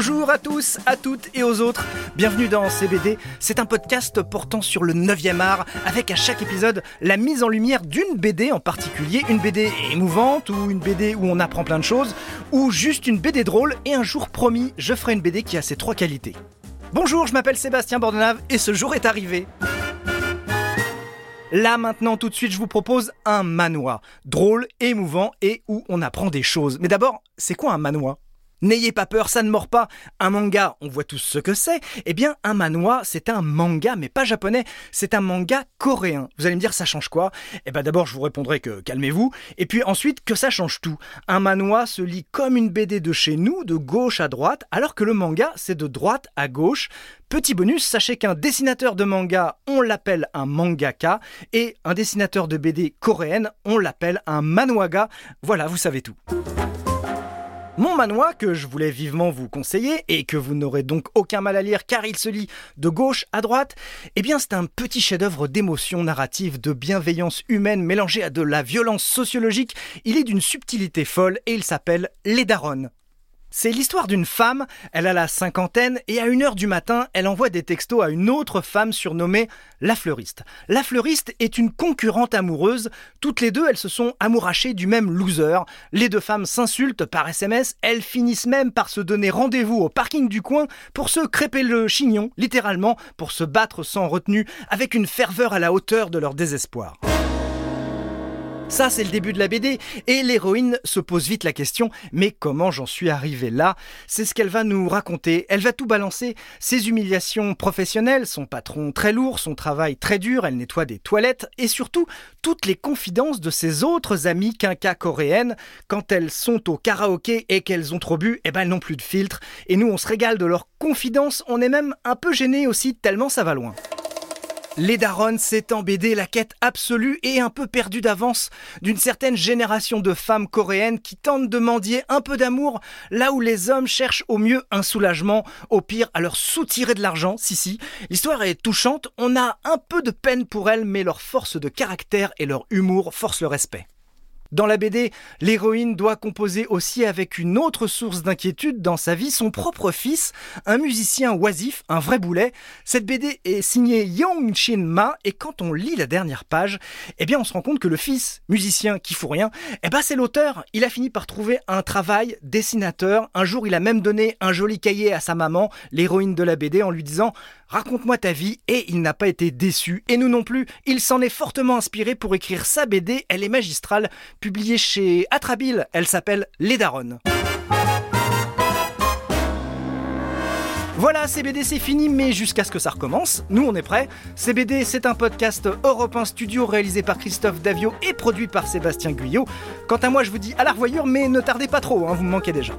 Bonjour à tous, à toutes et aux autres. Bienvenue dans CBD. C'est un podcast portant sur le 9e art avec à chaque épisode la mise en lumière d'une BD en particulier, une BD émouvante ou une BD où on apprend plein de choses ou juste une BD drôle et un jour promis, je ferai une BD qui a ces trois qualités. Bonjour, je m'appelle Sébastien Bordenave et ce jour est arrivé. Là maintenant, tout de suite, je vous propose un manoir. Drôle, émouvant et où on apprend des choses. Mais d'abord, c'est quoi un manoir? N'ayez pas peur, ça ne mord pas. Un manga, on voit tous ce que c'est. Eh bien, un manhwa, c'est un manga, mais pas japonais. C'est un manga coréen. Vous allez me dire, ça change quoi? Eh bien, d'abord, je vous répondrai que calmez-vous. Et puis ensuite, que ça change tout. Un manhwa se lit comme une BD de chez nous, de gauche à droite, alors que le manga, c'est de droite à gauche. Petit bonus, sachez qu'un dessinateur de manga, on l'appelle un mangaka, et un dessinateur de BD coréenne, on l'appelle un manhwaga. Voilà, vous savez tout. Mon manoir, que je voulais vivement vous conseiller, et que vous n'aurez donc aucun mal à lire car il se lit de gauche à droite, eh bien c'est un petit chef-d'œuvre d'émotion narrative, de bienveillance humaine mélangée à de la violence sociologique. Il est d'une subtilité folle et il s'appelle Les Daronnes. C'est l'histoire d'une femme, elle a la cinquantaine et à une heure du matin, elle envoie des textos à une autre femme surnommée la fleuriste. La fleuriste est une concurrente amoureuse, toutes les deux elles se sont amourachées du même loser. Les deux femmes s'insultent par SMS, elles finissent même par se donner rendez-vous au parking du coin pour se crêper le chignon, littéralement pour se battre sans retenue, avec une ferveur à la hauteur de leur désespoir. Ça, c'est le début de la BD, et l'héroïne se pose vite la question, mais comment j'en suis arrivé là? C'est ce qu'elle va nous raconter. Elle va tout balancer, ses humiliations professionnelles, son patron très lourd, son travail très dur, elle nettoie des toilettes, et surtout toutes les confidences de ses autres amies quinca coréennes. Quand elles sont au karaoké et qu'elles ont trop bu, eh ben elles n'ont plus de filtre, et nous on se régale de leurs confidences, on est même un peu gêné aussi tellement ça va loin. Les Daronnes, c'est en la quête absolue et un peu perdue d'avance d'une certaine génération de femmes coréennes qui tentent de mendier un peu d'amour là où les hommes cherchent au mieux un soulagement, au pire à leur soutirer de l'argent, si si. L'histoire est touchante, on a un peu de peine pour elles, mais leur force de caractère et leur humour forcent le respect. Dans la BD, l'héroïne doit composer aussi avec une autre source d'inquiétude dans sa vie, son propre fils, un musicien oisif, un vrai boulet. Cette BD est signée Yong Shin Ma et quand on lit la dernière page, eh bien on se rend compte que le fils, musicien qui fout rien, eh ben c'est l'auteur. Il a fini par trouver un travail dessinateur. Un jour, il a même donné un joli cahier à sa maman, l'héroïne de la BD, en lui disant Raconte-moi ta vie et il n'a pas été déçu et nous non plus. Il s'en est fortement inspiré pour écrire sa BD. Elle est magistrale publiée chez Atrabile. Elle s'appelle Les Daronnes. Voilà, CBD c'est fini, mais jusqu'à ce que ça recommence, nous on est prêts. CBD c'est un podcast Europe 1 Studio réalisé par Christophe Davio et produit par Sébastien Guyot. Quant à moi je vous dis à la revoyure, mais ne tardez pas trop, hein, vous me manquez déjà.